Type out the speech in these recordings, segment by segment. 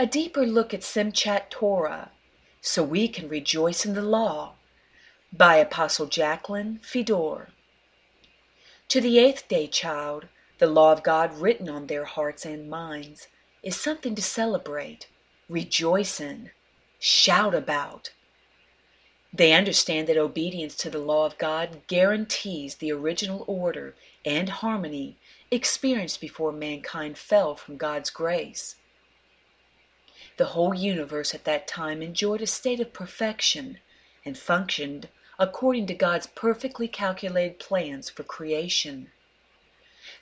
a deeper look at Simchat Torah, so we can rejoice in the law, by Apostle Jacqueline Fedor. To the eighth day child, the law of God written on their hearts and minds is something to celebrate, rejoice in, shout about. They understand that obedience to the law of God guarantees the original order and harmony experienced before mankind fell from God's grace. The whole universe at that time enjoyed a state of perfection and functioned according to God's perfectly calculated plans for creation.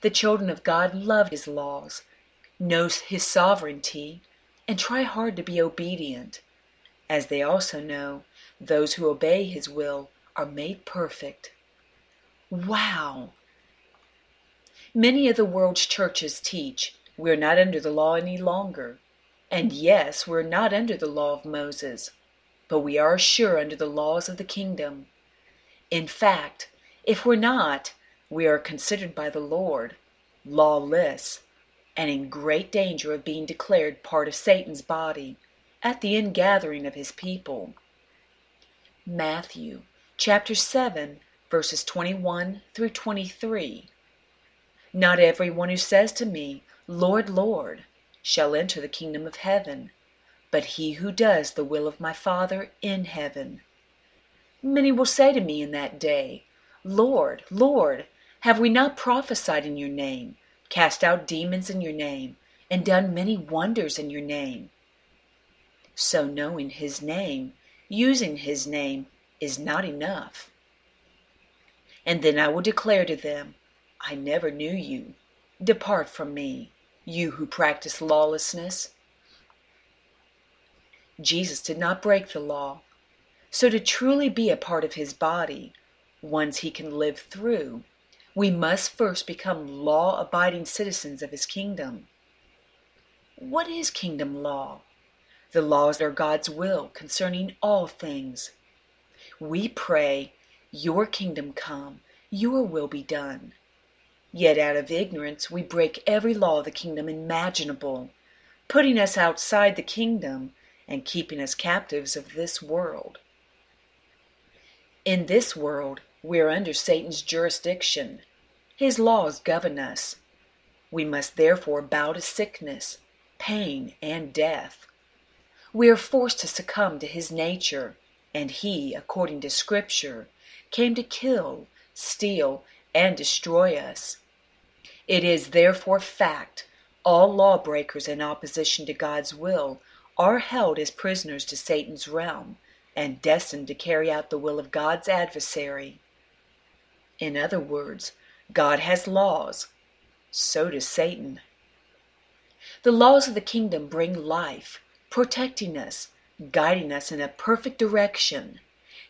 The children of God love His laws, know His sovereignty, and try hard to be obedient, as they also know those who obey His will are made perfect. Wow! Many of the world's churches teach we're not under the law any longer. And yes, we're not under the law of Moses, but we are sure under the laws of the kingdom. In fact, if we're not, we are considered by the Lord lawless and in great danger of being declared part of Satan's body at the ingathering of his people. Matthew chapter 7 verses 21 through 23. Not everyone who says to me, Lord, Lord, shall enter the kingdom of heaven, but he who does the will of my Father in heaven. Many will say to me in that day, Lord, Lord, have we not prophesied in your name, cast out demons in your name, and done many wonders in your name? So knowing his name, using his name, is not enough. And then I will declare to them, I never knew you. Depart from me, you who practice lawlessness. Jesus did not break the law. So, to truly be a part of his body, ones he can live through, we must first become law abiding citizens of his kingdom. What is kingdom law? The laws are God's will concerning all things. We pray, Your kingdom come, Your will be done. Yet out of ignorance we break every law of the kingdom imaginable, putting us outside the kingdom and keeping us captives of this world. In this world we are under Satan's jurisdiction. His laws govern us. We must therefore bow to sickness, pain, and death. We are forced to succumb to his nature, and he, according to Scripture, came to kill, steal, and destroy us. It is therefore fact all lawbreakers in opposition to God's will are held as prisoners to Satan's realm and destined to carry out the will of God's adversary. In other words, God has laws, so does Satan. The laws of the kingdom bring life, protecting us, guiding us in a perfect direction,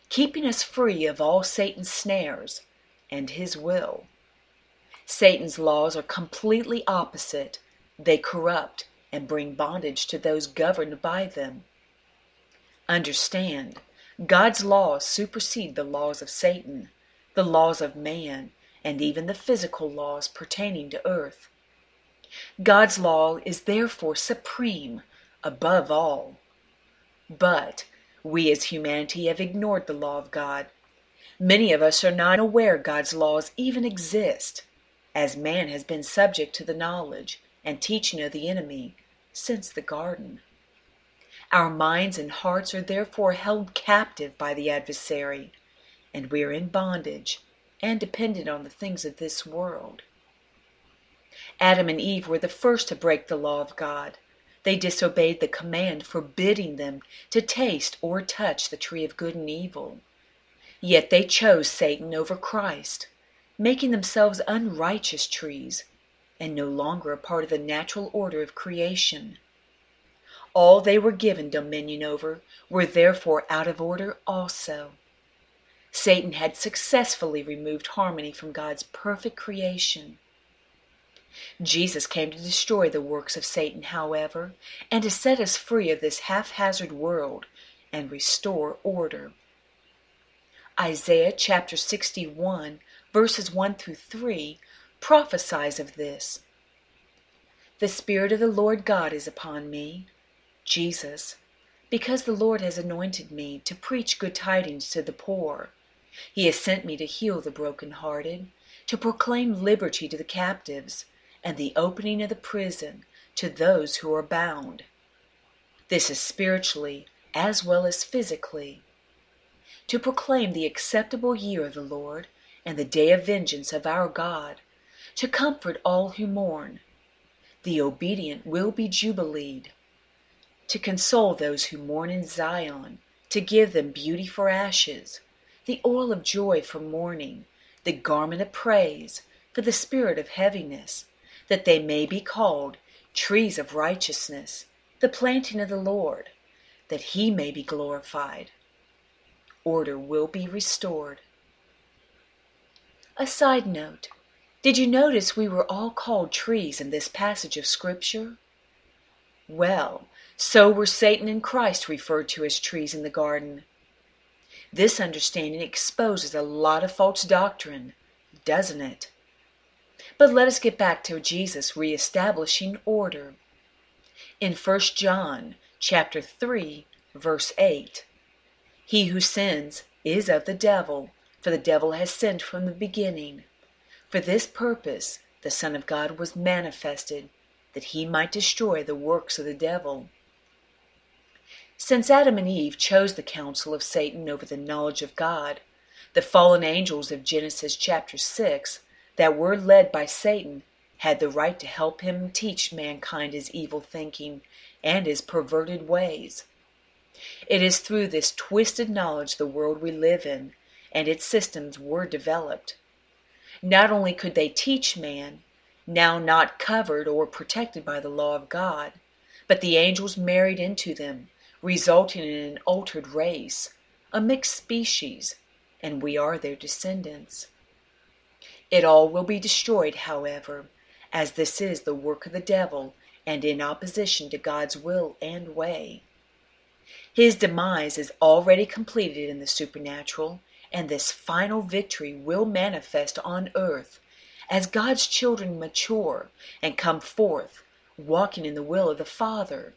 keeping us free of all Satan's snares and his will. Satan's laws are completely opposite. They corrupt and bring bondage to those governed by them. Understand, God's laws supersede the laws of Satan, the laws of man, and even the physical laws pertaining to earth. God's law is therefore supreme, above all. But we as humanity have ignored the law of God Many of us are not aware God's laws even exist, as man has been subject to the knowledge and teaching of the enemy since the garden. Our minds and hearts are therefore held captive by the adversary, and we are in bondage and dependent on the things of this world. Adam and Eve were the first to break the law of God. They disobeyed the command forbidding them to taste or touch the tree of good and evil. Yet they chose Satan over Christ, making themselves unrighteous trees, and no longer a part of the natural order of creation. All they were given dominion over were therefore out of order also. Satan had successfully removed harmony from God's perfect creation. Jesus came to destroy the works of Satan, however, and to set us free of this haphazard world and restore order. Isaiah chapter 61, verses 1 through 3, prophesies of this. The Spirit of the Lord God is upon me, Jesus, because the Lord has anointed me to preach good tidings to the poor. He has sent me to heal the broken-hearted, to proclaim liberty to the captives, and the opening of the prison to those who are bound. This is spiritually as well as physically. To proclaim the acceptable year of the Lord and the day of vengeance of our God, to comfort all who mourn. The obedient will be jubileed to console those who mourn in Zion, to give them beauty for ashes, the oil of joy for mourning, the garment of praise for the spirit of heaviness, that they may be called trees of righteousness, the planting of the Lord, that he may be glorified. Order will be restored. A side note Did you notice we were all called trees in this passage of Scripture? Well, so were Satan and Christ referred to as trees in the garden. This understanding exposes a lot of false doctrine, doesn't it? But let us get back to Jesus reestablishing order. In 1 John chapter 3, verse 8, He who sins is of the devil, for the devil has sinned from the beginning. For this purpose the Son of God was manifested, that he might destroy the works of the devil. Since Adam and Eve chose the counsel of Satan over the knowledge of God, the fallen angels of Genesis chapter 6 that were led by Satan had the right to help him teach mankind his evil thinking and his perverted ways. It is through this twisted knowledge the world we live in and its systems were developed. Not only could they teach man, now not covered or protected by the law of God, but the angels married into them resulting in an altered race, a mixed species, and we are their descendants. It all will be destroyed, however, as this is the work of the devil and in opposition to God's will and way. His demise is already completed in the supernatural, and this final victory will manifest on earth as God's children mature and come forth, walking in the will of the Father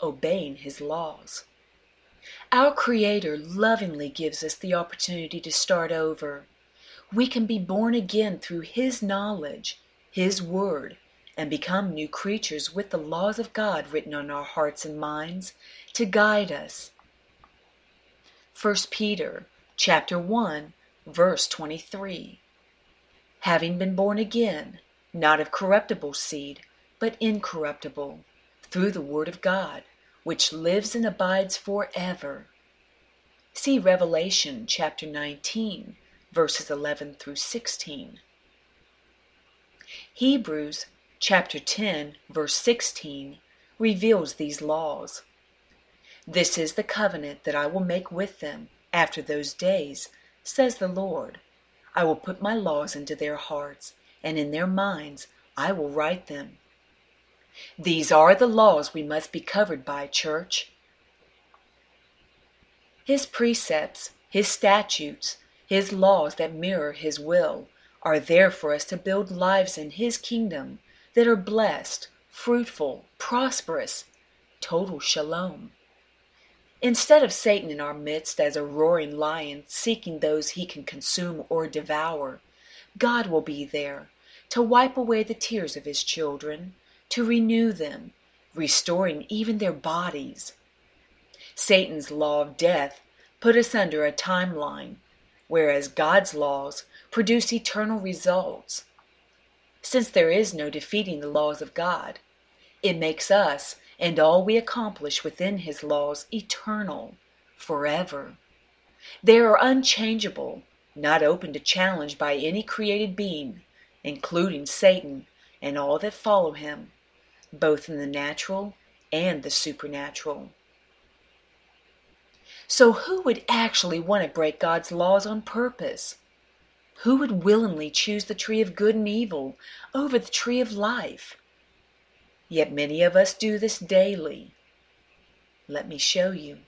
obeying His laws. Our Creator lovingly gives us the opportunity to start over. We can be born again through His knowledge, His Word, and become new creatures with the laws of God written on our hearts and minds to guide us. 1 Peter chapter 1 verse 23 Having been born again, not of corruptible seed, but incorruptible, through the Word of God, which lives and abides forever. See Revelation chapter 19, verses 11 through 16. Hebrews chapter 10, verse 16 reveals these laws. This is the covenant that I will make with them after those days, says the Lord. I will put my laws into their hearts, and in their minds I will write them. These are the laws we must be covered by, church. His precepts, His statutes, His laws that mirror His will are there for us to build lives in His kingdom that are blessed, fruitful, prosperous, total shalom. Instead of Satan in our midst as a roaring lion seeking those he can consume or devour, God will be there to wipe away the tears of his children to renew them, restoring even their bodies. Satan's law of death put us under a timeline, whereas God's laws produce eternal results. Since there is no defeating the laws of God, it makes us and all we accomplish within His laws eternal, forever. They are unchangeable, not open to challenge by any created being, including Satan and all that follow him both in the natural and the supernatural. So, who would actually want to break God's laws on purpose? Who would willingly choose the tree of good and evil over the tree of life? Yet many of us do this daily. Let me show you.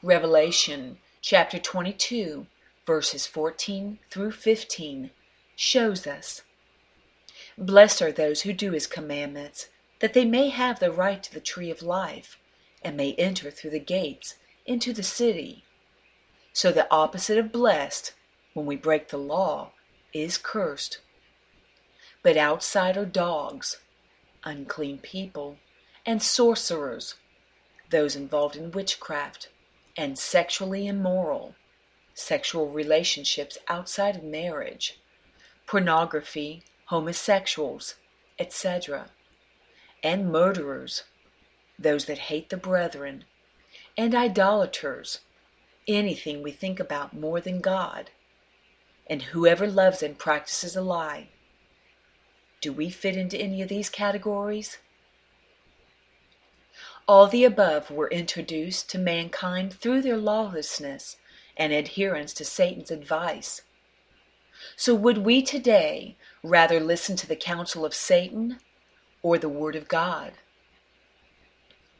Revelation chapter 22, verses 14 through 15, shows us Blessed are those who do his commandments, that they may have the right to the tree of life, and may enter through the gates into the city. So the opposite of blessed, when we break the law, is cursed. But outside are dogs, unclean people, and sorcerers, those involved in witchcraft, and sexually immoral, sexual relationships outside of marriage, pornography, homosexuals, etc., and murderers, those that hate the brethren, and idolaters, anything we think about more than God, and whoever loves and practices a lie. Do we fit into any of these categories? All the above were introduced to mankind through their lawlessness and adherence to Satan's advice. So, would we today rather listen to the counsel of Satan or the Word of God?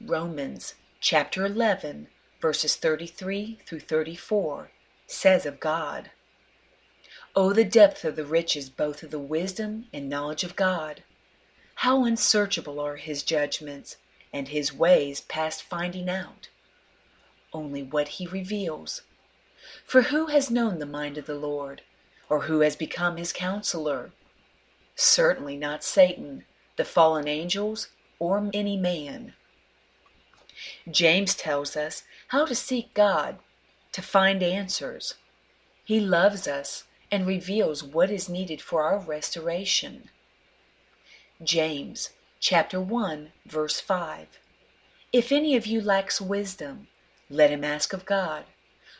Romans chapter 11, verses 33 through 34 says of God, Oh, the depth of the riches both of the wisdom and knowledge of God! How unsearchable are his judgments, and his ways past finding out! Only what he reveals. For who has known the mind of the Lord, or who has become his counselor? Certainly not Satan, the fallen angels, or any man. James tells us how to seek God, to find answers. He loves us and reveals what is needed for our restoration. James chapter 1 verse 5 If any of you lacks wisdom, let him ask of God,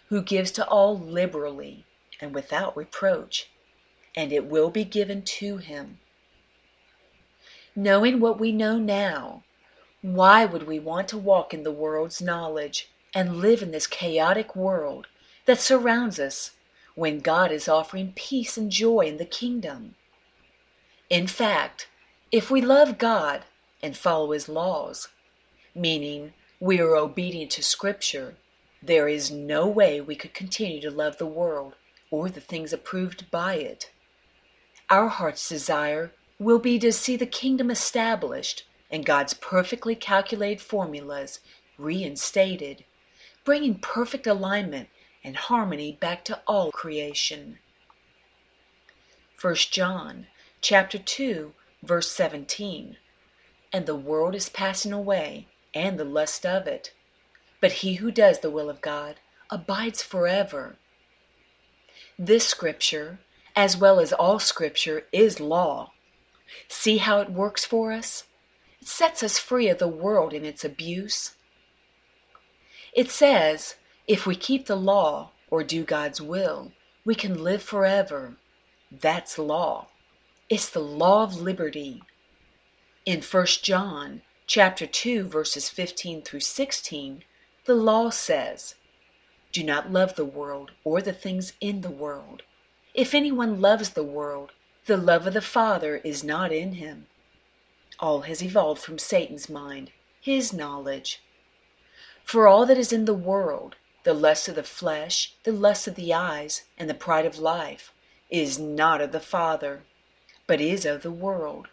who gives to all liberally and without reproach, and it will be given to him. Knowing what we know now, why would we want to walk in the world's knowledge and live in this chaotic world that surrounds us when God is offering peace and joy in the kingdom? In fact, if we love God and follow His laws, meaning we are obedient to Scripture, there is no way we could continue to love the world or the things approved by it. Our heart's desire will be to see the kingdom established and God's perfectly calculated formulas reinstated, bringing perfect alignment and harmony back to all creation. 1 John chapter 2 verse 17 And the world is passing away and the lust of it. But he who does the will of God abides forever. This scripture as well as all scripture is law. See how it works for us? It sets us free of the world and its abuse. It says, if we keep the law or do God's will, we can live forever. That's law. It's the law of liberty. In 1 John chapter 2 verses 15 through 16, the law says, "Do not love the world or the things in the world. If anyone loves the world, the love of the Father is not in him." all has evolved from Satan's mind, his knowledge. For all that is in the world, the lust of the flesh, the lust of the eyes, and the pride of life, is not of the Father, but is of the world.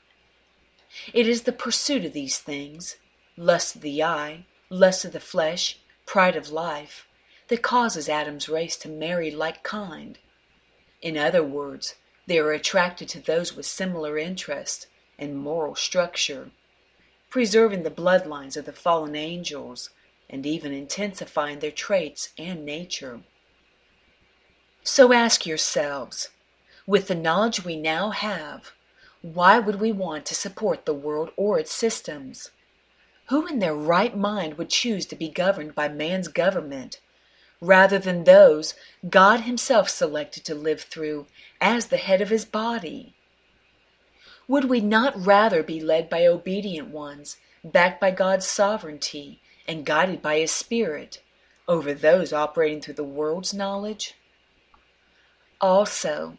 It is the pursuit of these things, lust of the eye, lust of the flesh, pride of life, that causes Adam's race to marry like kind. In other words, they are attracted to those with similar interests and moral structure, preserving the bloodlines of the fallen angels and even intensifying their traits and nature. So ask yourselves, with the knowledge we now have, why would we want to support the world or its systems? Who in their right mind would choose to be governed by man's government rather than those God Himself selected to live through as the head of His body? Would we not rather be led by obedient ones, backed by God's sovereignty, and guided by His Spirit, over those operating through the world's knowledge? Also,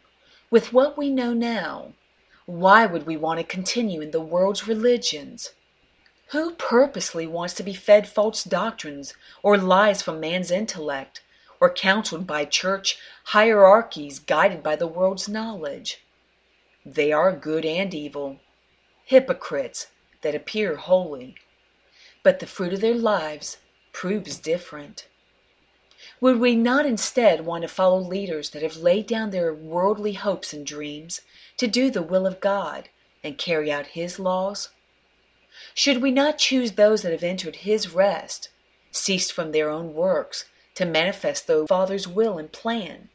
with what we know now, why would we want to continue in the world's religions? Who purposely wants to be fed false doctrines or lies from man's intellect, or counseled by church hierarchies guided by the world's knowledge? They are good and evil, hypocrites that appear holy, but the fruit of their lives proves different. Would we not instead want to follow leaders that have laid down their worldly hopes and dreams to do the will of God and carry out His laws? Should we not choose those that have entered His rest, ceased from their own works, to manifest the Father's will and plan,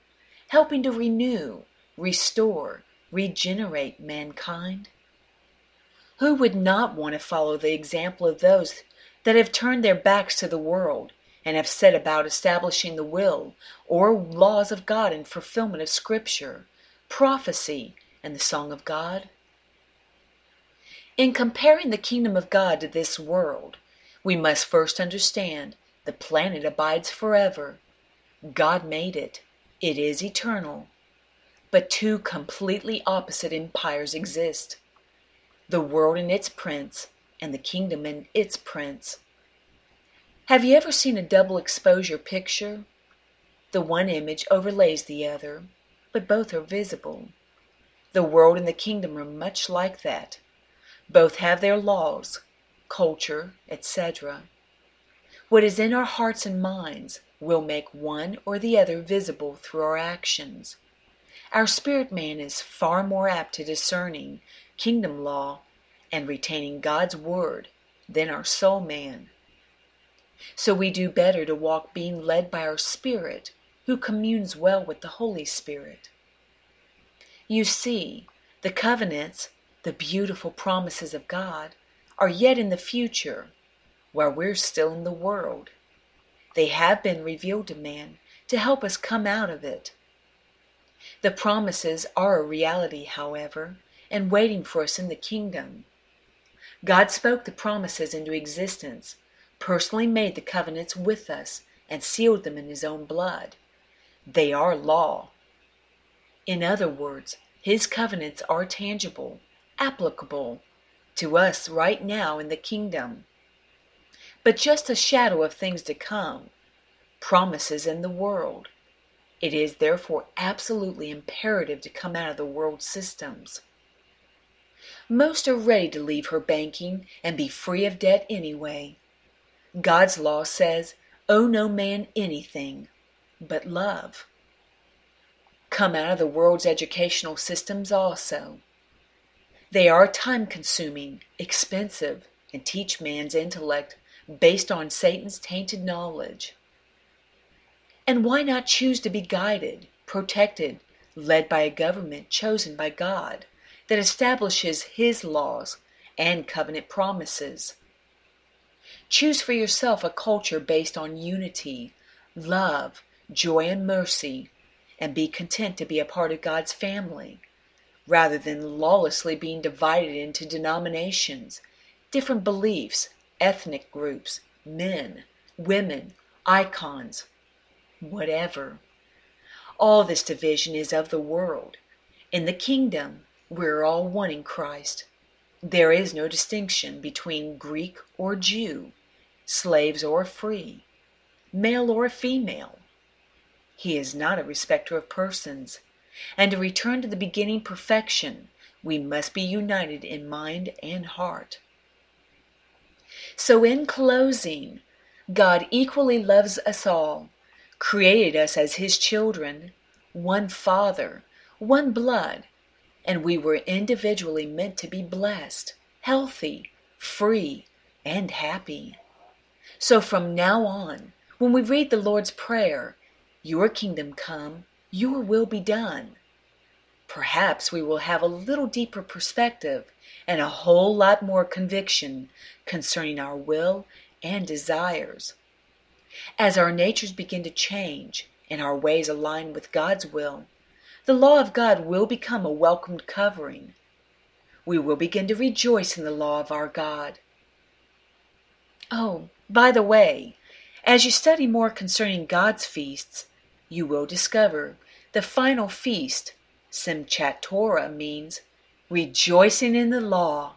helping to renew, restore, regenerate mankind? Who would not want to follow the example of those that have turned their backs to the world and have set about establishing the will or laws of God in fulfillment of Scripture, prophecy, and the song of God? In comparing the kingdom of God to this world, we must first understand the planet abides forever. God made it, it is eternal. But two completely opposite empires exist the world and its prince, and the kingdom and its prince. Have you ever seen a double exposure picture? The one image overlays the other, but both are visible. The world and the kingdom are much like that. Both have their laws, culture, etc. What is in our hearts and minds will make one or the other visible through our actions. Our spirit man is far more apt to discerning kingdom law and retaining God's word than our soul man. So we do better to walk being led by our spirit, who communes well with the Holy Spirit. You see, the covenants, the beautiful promises of God, are yet in the future, while we're still in the world. They have been revealed to man to help us come out of it. The promises are a reality, however, and waiting for us in the kingdom. God spoke the promises into existence personally made the covenants with us and sealed them in his own blood. They are law. In other words, his covenants are tangible, applicable to us right now in the kingdom. But just a shadow of things to come, promises in the world. It is therefore absolutely imperative to come out of the world systems. Most are ready to leave her banking and be free of debt anyway. God's law says, Owe no man anything but love. Come out of the world's educational systems also. They are time consuming, expensive, and teach man's intellect based on Satan's tainted knowledge. And why not choose to be guided, protected, led by a government chosen by God that establishes His laws and covenant promises? Choose for yourself a culture based on unity, love, joy, and mercy, and be content to be a part of God's family, rather than lawlessly being divided into denominations, different beliefs, ethnic groups, men, women, icons, whatever. All this division is of the world. In the kingdom, we're all one in Christ. There is no distinction between Greek or Jew, slaves or free, male or female. He is not a respecter of persons, and to return to the beginning perfection, we must be united in mind and heart. So, in closing, God equally loves us all, created us as His children, one Father, one blood, and we were individually meant to be blessed, healthy, free, and happy. So from now on, when we read the Lord's Prayer, Your kingdom come, Your will be done, perhaps we will have a little deeper perspective and a whole lot more conviction concerning our will and desires. As our natures begin to change and our ways align with God's will, the law of God will become a welcomed covering. We will begin to rejoice in the law of our God. Oh, by the way, as you study more concerning God's feasts, you will discover the final feast, Simchat Torah, means rejoicing in the law.